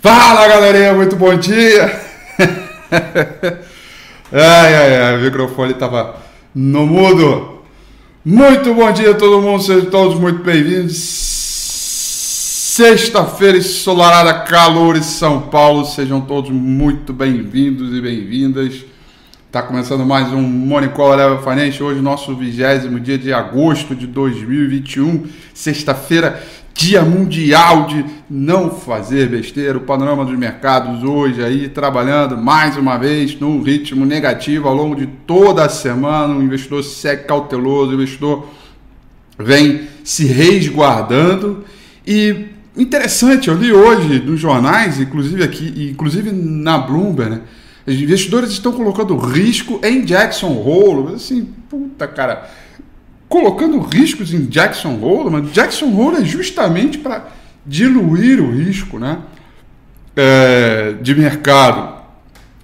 Fala galerinha, muito bom dia! ai, ai, ai, o microfone estava no mudo. Muito bom dia a todo mundo, sejam todos muito bem-vindos. Sexta-feira ensolarada, calor em São Paulo, sejam todos muito bem-vindos e bem-vindas. Está começando mais um Morning Call Level Finance, hoje nosso vigésimo dia de agosto de 2021, sexta-feira Dia Mundial de não fazer besteira. O panorama dos mercados hoje aí trabalhando mais uma vez num ritmo negativo ao longo de toda a semana. O investidor segue cauteloso, o investidor vem se resguardando e interessante, eu li hoje nos jornais, inclusive aqui, inclusive na Bloomberg, né? Os investidores estão colocando risco em Jackson Hole. Assim, puta cara colocando riscos em Jackson Hole, mas Jackson Hole é justamente para diluir o risco né, é, de mercado.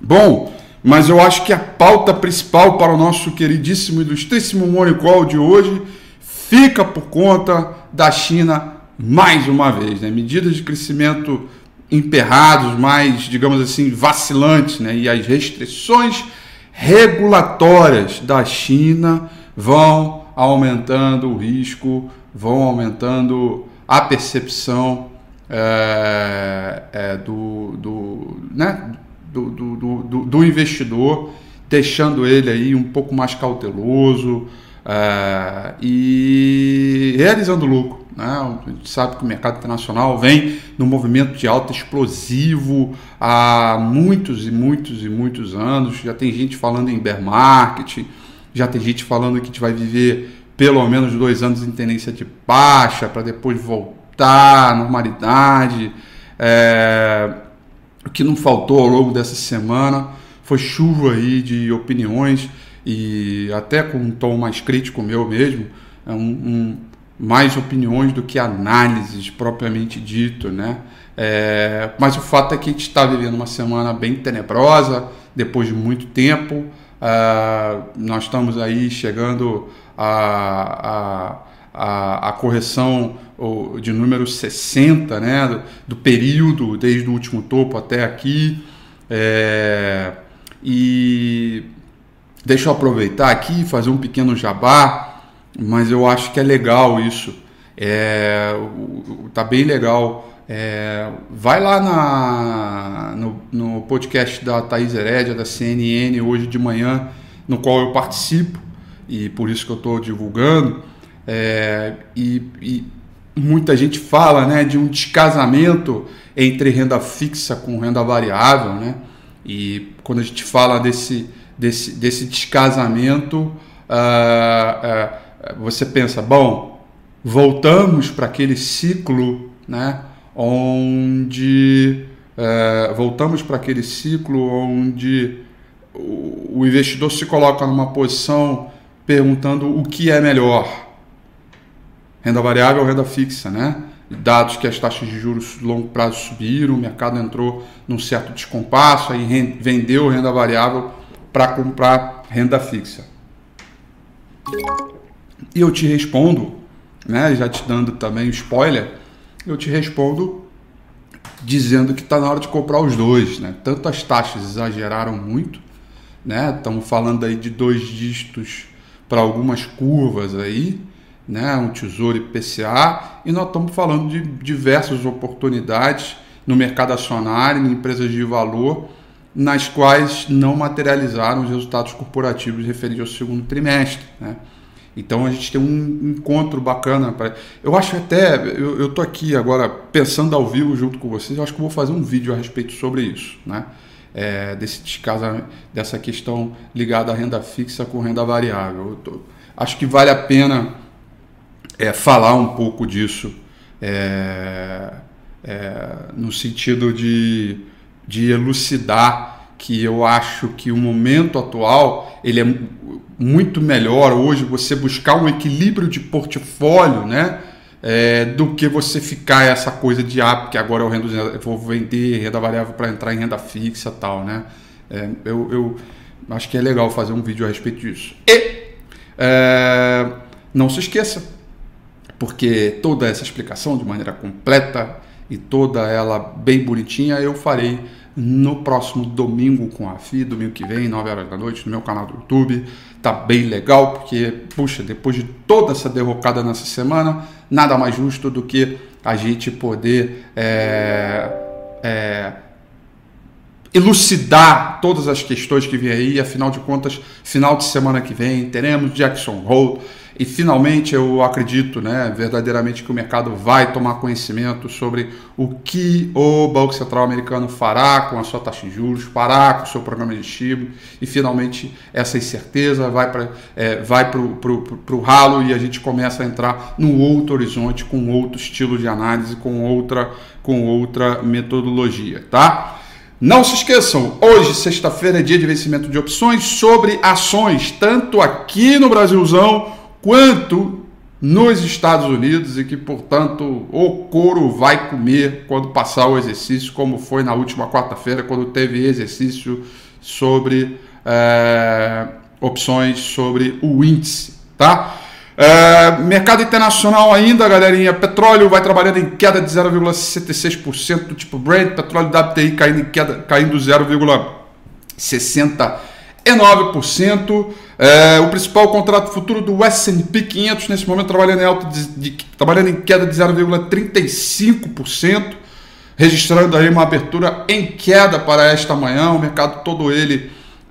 Bom, mas eu acho que a pauta principal para o nosso queridíssimo, ilustríssimo Monicol de hoje fica por conta da China mais uma vez. Né? Medidas de crescimento emperrados, mais, digamos assim, vacilantes, né? e as restrições regulatórias da China vão aumentando o risco, vão aumentando a percepção é, é, do, do, né, do, do, do, do, investidor, deixando ele aí um pouco mais cauteloso é, e realizando lucro. Né? A gente sabe que o mercado internacional vem num movimento de alta explosivo há muitos e muitos e muitos anos. Já tem gente falando em bear market, já tem gente falando que a gente vai viver pelo menos dois anos em tendência de baixa para depois voltar à normalidade. É, o que não faltou ao longo dessa semana foi chuva aí de opiniões e até com um tom mais crítico meu mesmo, é um, um, mais opiniões do que análises propriamente dito, né? É, mas o fato é que a gente está vivendo uma semana bem tenebrosa, depois de muito tempo. Uh, nós estamos aí chegando a, a, a, a correção de número 60 né, do, do, período, desde o último topo até aqui. É, e deixa eu aproveitar aqui e fazer um pequeno jabá, mas eu acho que é legal isso. É, tá bem legal. É, vai lá na, no, no, podcast da Thaís Herédia, da CNN, hoje de manhã, no qual eu participo, e por isso que eu estou divulgando. É, e, e, muita gente fala né, de um descasamento entre renda fixa com renda variável. Né? E quando a gente fala desse, desse, desse descasamento, uh, uh, você pensa, bom, voltamos para aquele ciclo né, onde é, voltamos para aquele ciclo onde o, investidor se coloca numa posição perguntando o que é melhor, renda variável ou renda fixa, né? Dados que as taxas de juros longo prazo subiram, o mercado entrou num certo descompasso, aí vendeu renda variável para comprar renda fixa. E eu te respondo, né, já te dando também o spoiler, eu te respondo dizendo que está na hora de comprar os dois. Né? Tanto as taxas exageraram muito, né? estamos falando aí de dois dígitos para algumas curvas aí, né? um tesouro IPCA, e nós estamos falando de diversas oportunidades no mercado acionário, em empresas de valor, nas quais não materializaram os resultados corporativos referentes ao segundo trimestre. Né? Então a gente tem um encontro bacana. Pra... Eu acho até, eu estou aqui agora pensando ao vivo junto com vocês, eu acho que vou fazer um vídeo a respeito sobre isso, né? É, desse descasamento, dessa questão ligada à renda fixa com renda variável. Tô... acho que vale a pena é, falar um pouco disso, é, é, no sentido de, de elucidar que eu acho que o momento atual ele é muito melhor hoje você buscar um equilíbrio de portfólio, né? É, do que você ficar essa coisa de ah, porque agora eu, rendo, eu vou vender renda variável para entrar em renda fixa tal, né? É, eu, eu, acho que é legal fazer um vídeo a respeito disso. E é, não se esqueça, porque toda essa explicação de maneira completa e toda ela bem bonitinha, eu farei no próximo domingo com a FI, domingo que vem, 9 horas da noite, no meu canal do YouTube. Tá bem legal, porque, puxa, depois de toda essa derrocada nessa semana, nada mais justo do que a gente poder é, é, elucidar todas as questões que vem aí. Afinal de contas, final de semana que vem teremos Jackson Hole e finalmente eu acredito, né, verdadeiramente que o mercado vai tomar conhecimento sobre o que o Banco Central americano fará com a sua taxa de juros, fará com o seu programa de estímulo e finalmente essa incerteza vai para é, vai o ralo e a gente começa a entrar num outro horizonte com outro estilo de análise, com outra com outra metodologia, tá? Não se esqueçam, hoje, sexta-feira, é dia de vencimento de opções sobre ações, tanto aqui no Brasilzão quanto nos Estados Unidos e que, portanto, o couro vai comer quando passar o exercício, como foi na última quarta-feira, quando teve exercício sobre é, opções sobre o índice, tá? É, mercado internacional ainda, galerinha. Petróleo vai trabalhando em queda de 0,66%, tipo Brent, petróleo WTI caindo em queda, caindo 0,69%. É, o principal contrato futuro do S&P 500 nesse momento trabalhando em alta de, de, trabalhando em queda de 0,35%, registrando aí uma abertura em queda para esta manhã. O mercado todo ele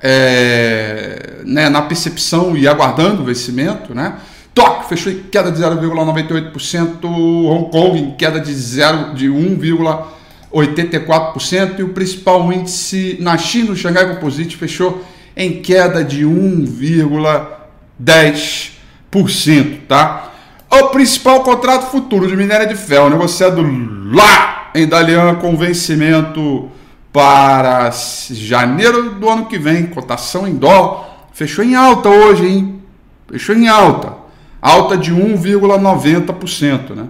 é, né, na percepção e aguardando o vencimento, né? Tóquio fechou em queda de 0,98%, Hong Kong em queda de, 0, de 1,84% e o principal índice na China, o Xangai Composite, fechou em queda de 1,10%, tá? O principal contrato futuro de minério de ferro negociado lá em Dalian com vencimento para janeiro do ano que vem, cotação em dólar, fechou em alta hoje, hein? Fechou em alta alta de 1,90%, né?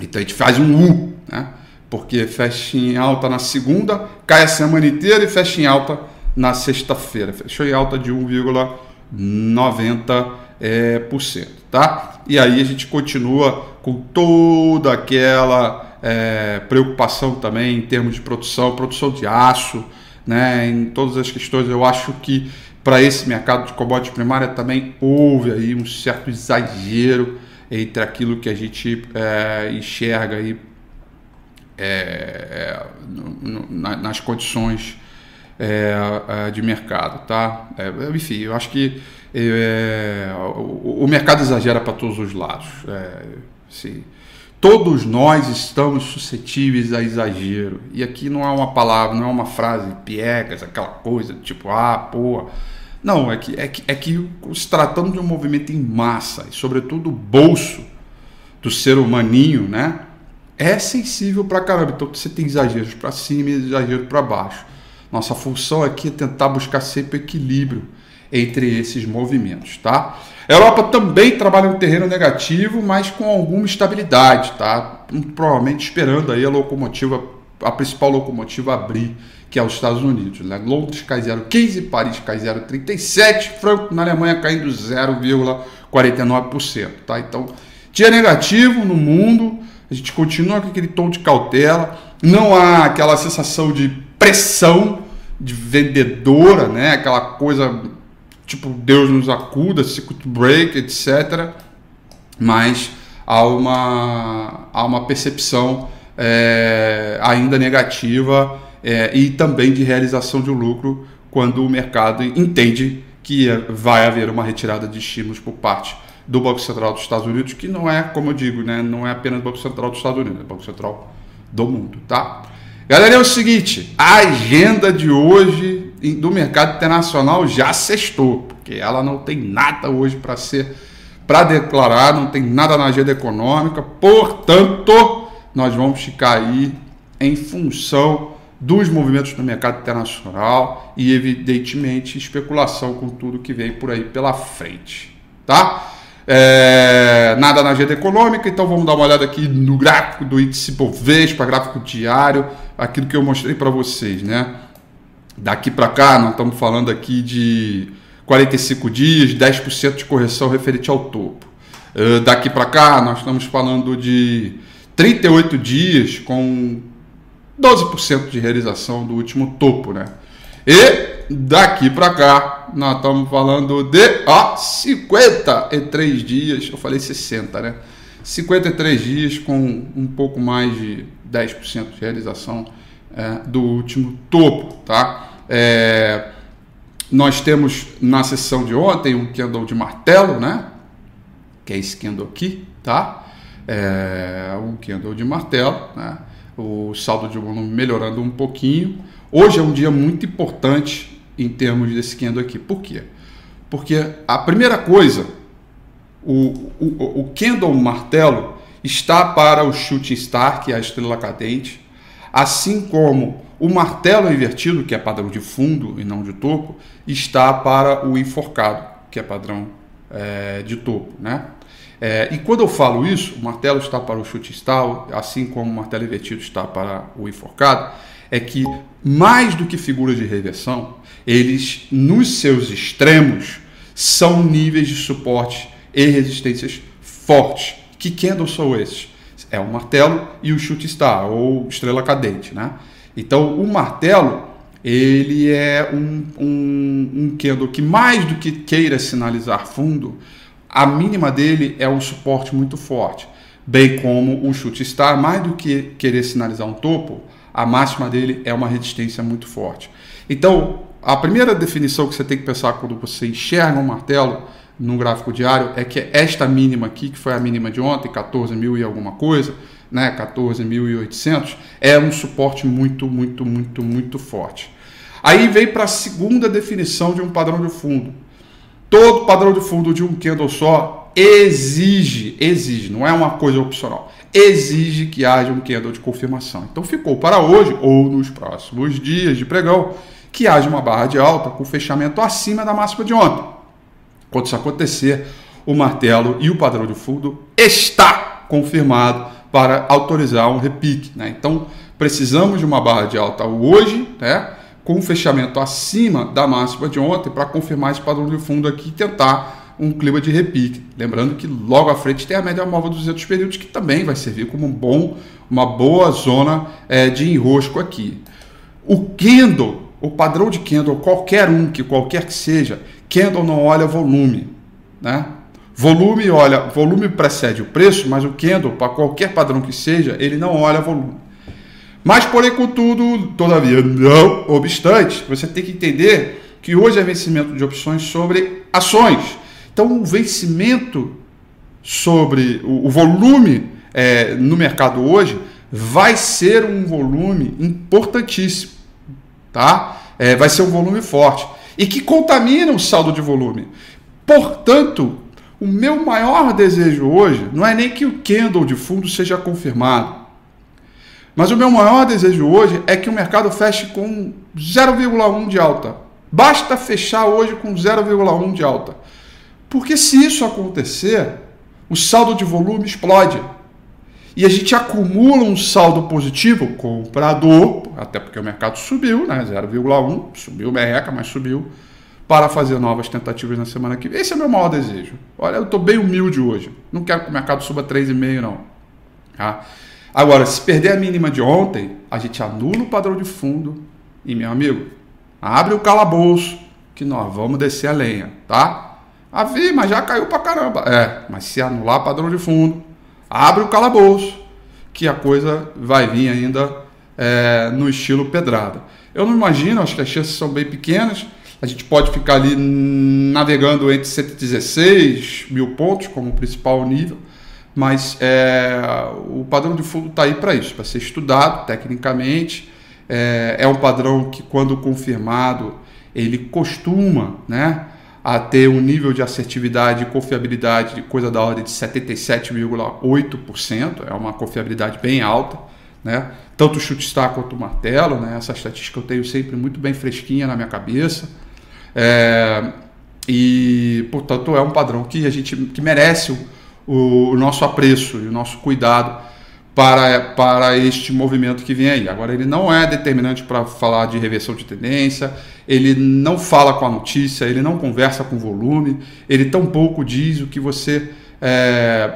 Então a gente faz um U, né? Porque fecha em alta na segunda, cai a semana inteira e fecha em alta na sexta-feira. Fechou em alta de 1,90%, é, cento, tá? E aí a gente continua com toda aquela é, preocupação também em termos de produção, produção de aço, né? Em todas as questões, eu acho que para esse mercado de commodity primária também houve aí um certo exagero entre aquilo que a gente é, enxerga aí é, no, no, nas condições é, de mercado, tá? Enfim, eu acho que o, o, mercado exagera para todos os lados. Sim. Todos nós estamos suscetíveis a exagero. E aqui não é uma palavra, não é uma frase piegas, aquela coisa tipo, ah, pô, não, é que, é que, é que se tratando de um movimento em massa, e sobretudo o bolso do ser humaninho, né? É sensível pra caramba. Então você tem exageros para cima e exagero para baixo. Nossa função aqui é tentar buscar sempre equilíbrio entre esses movimentos, tá? Europa também trabalha no terreno negativo, mas com alguma estabilidade, tá? Provavelmente esperando aí a locomotiva, a principal locomotiva abrir que é os Estados Unidos. Né? Londres cai 0,15, Paris cai 0,37, Franco na Alemanha caindo 0,49%. Tá? Então, dia negativo no mundo, a gente continua com aquele tom de cautela, não há aquela sensação de pressão de vendedora, né? aquela coisa tipo Deus nos acuda, circuit break, etc. Mas há uma, há uma percepção é, ainda negativa é, e também de realização de lucro quando o mercado entende que vai haver uma retirada de estímulos por parte do Banco Central dos Estados Unidos, que não é, como eu digo, né, não é apenas o Banco Central dos Estados Unidos, é o Banco Central do mundo, tá? Galera, é o seguinte, a agenda de hoje do mercado internacional já sextou, porque ela não tem nada hoje para ser para declarar, não tem nada na agenda econômica, portanto, nós vamos ficar aí em função dos movimentos no mercado internacional e, evidentemente, especulação com tudo que vem por aí pela frente. Tá? É, nada na agenda econômica, então vamos dar uma olhada aqui no gráfico do índice Bovespa, gráfico diário, aquilo que eu mostrei para vocês, né? Daqui para cá, nós estamos falando aqui de 45 dias, 10% de correção referente ao topo. Uh, daqui para cá, nós estamos falando de 38 dias com 12% de realização do último topo, né? E daqui para cá, nós estamos falando de ó, 53 dias, eu falei 60, né? 53 dias com um pouco mais de 10% de realização é, do último topo, tá? É, nós temos na sessão de ontem um candle de martelo, né? Que é esse candle aqui, tá? É, um candle de martelo, né? O saldo de volume melhorando um pouquinho. Hoje é um dia muito importante em termos desse candle aqui. Por quê? Porque a primeira coisa, o, o, o candle martelo está para o shooting star, que é a estrela cadente, assim como o martelo invertido, que é padrão de fundo e não de topo, está para o enforcado, que é padrão é, de topo. Né? É, e quando eu falo isso, o martelo está para o chute stal, assim como o martelo invertido está para o enforcado, é que mais do que figuras de reversão, eles, nos seus extremos, são níveis de suporte e resistências fortes. Que candles são esses? É o martelo e o chute star, ou estrela cadente, né? Então, o martelo, ele é um, um, um candle que mais do que queira sinalizar fundo, a mínima dele é um suporte muito forte. Bem como o chute star, mais do que querer sinalizar um topo, a máxima dele é uma resistência muito forte. Então, a primeira definição que você tem que pensar quando você enxerga um martelo no gráfico diário é que esta mínima aqui, que foi a mínima de ontem, 14 mil e alguma coisa, né, 14.800, é um suporte muito, muito, muito, muito forte. Aí vem para a segunda definição de um padrão de fundo. Todo padrão de fundo de um candle só exige, exige, não é uma coisa opcional, exige que haja um candle de confirmação. Então ficou para hoje ou nos próximos dias de pregão que haja uma barra de alta com fechamento acima da máxima de ontem. Quando isso acontecer, o martelo e o padrão de fundo está confirmado para autorizar um repique. Né? Então, precisamos de uma barra de alta hoje, né? Com um fechamento acima da máxima de ontem, para confirmar esse padrão de fundo aqui e tentar um clima de repique. Lembrando que logo à frente tem a média móvel dos 200 períodos, que também vai servir como um bom, uma boa zona é, de enrosco aqui. O candle, o padrão de candle, qualquer um, que qualquer que seja, candle não olha volume. Né? Volume, olha, volume precede o preço, mas o candle, para qualquer padrão que seja, ele não olha volume. Mas, porém, contudo, todavia, não obstante, você tem que entender que hoje é vencimento de opções sobre ações. Então, o vencimento sobre o, volume é, no mercado hoje vai ser um volume importantíssimo, tá? É, vai ser um volume forte e que contamina o saldo de volume. Portanto, o meu maior desejo hoje não é nem que o candle de fundo seja confirmado. Mas o meu maior desejo hoje é que o mercado feche com 0,1 de alta. Basta fechar hoje com 0,1 de alta. Porque se isso acontecer, o saldo de volume explode. E a gente acumula um saldo positivo comprador, até porque o mercado subiu, né? 0,1, subiu merreca, mas subiu para fazer novas tentativas na semana que vem. Esse é o meu maior desejo. Olha, eu estou bem humilde hoje. Não quero que o mercado suba 3,5, não. Tá? Agora, se perder a mínima de ontem, a gente anula o padrão de fundo e, meu amigo, abre o calabouço que nós vamos descer a lenha, tá? Ah, vi, mas já caiu pra caramba. É, mas se anular padrão de fundo, abre o calabouço que a coisa vai vir ainda é, no estilo pedrada. Eu não imagino, acho que as chances são bem pequenas, a gente pode ficar ali navegando entre 116 mil pontos como principal nível, mas é, o padrão de fundo está aí para isso, para ser estudado tecnicamente. É, é, um padrão que, quando confirmado, ele costuma né, a ter um nível de assertividade e confiabilidade de coisa da ordem de 77,8%, é uma confiabilidade bem alta. Né? Tanto o chute está quanto o martelo, né? essa estatística eu tenho sempre muito bem fresquinha na minha cabeça. É, e, portanto, é um padrão que a gente que merece o, o nosso apreço e o nosso cuidado para, para este movimento que vem aí. Agora, ele não é determinante para falar de reversão de tendência, ele não fala com a notícia, ele não conversa com volume, ele tampouco diz o que você, é,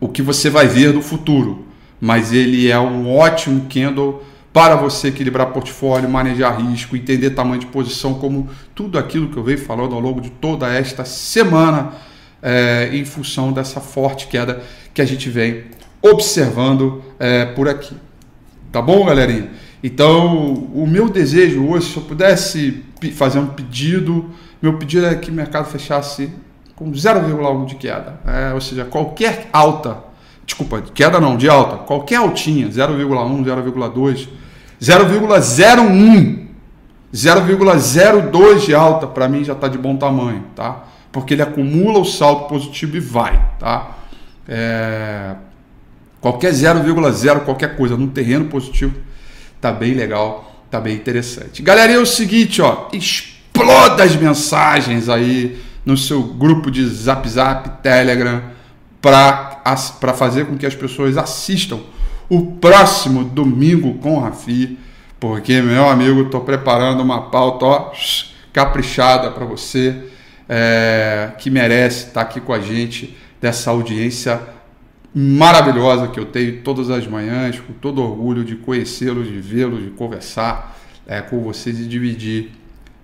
o que você vai ver no futuro. mas ele é um ótimo candle para você equilibrar portfólio, manejar risco, entender tamanho de posição, como tudo aquilo que eu venho falando ao longo de toda esta semana, é, em função dessa forte queda que a gente vem observando é, por aqui. Tá bom, galerinha? Então, o meu desejo hoje, se eu pudesse fazer um pedido, meu pedido é que o mercado fechasse com 0,1 de queda. É, ou seja, qualquer alta, desculpa, queda não, de alta, qualquer altinha, 0,1, 0,2 0,01, 0,02 de alta para mim já está de bom tamanho, tá? Porque ele acumula o saldo positivo e vai, tá? É... Qualquer 0,0, qualquer coisa no terreno positivo tá bem legal, tá bem interessante. Galera, é o seguinte, ó, exploda as mensagens aí no seu grupo de Zap Zap, Telegram, para fazer com que as pessoas assistam o próximo domingo com o Rafi, porque, meu amigo, estou preparando uma pauta ó, caprichada para você, é, que merece estar aqui com a gente, dessa audiência maravilhosa que eu tenho todas as manhãs, com todo orgulho de conhecê-los, de vê-los, de conversar é, com vocês e dividir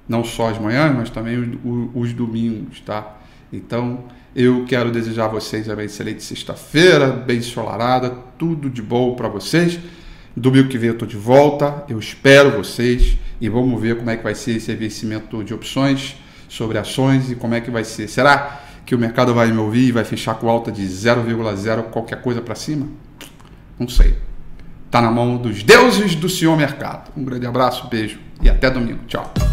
não só as manhãs, mas também os, os domingos, tá? Então, eu quero desejar a vocês uma excelente sexta-feira, bem ensolarada, tudo de bom para vocês. Domingo que vem eu estou de volta, eu espero vocês e vamos ver como é que vai ser esse vencimento de opções sobre ações e como é que vai ser. Será que o mercado vai me ouvir e vai fechar com alta de 0,0 qualquer coisa para cima? Não sei. Está na mão dos deuses do senhor mercado. Um grande abraço, beijo e até domingo. Tchau.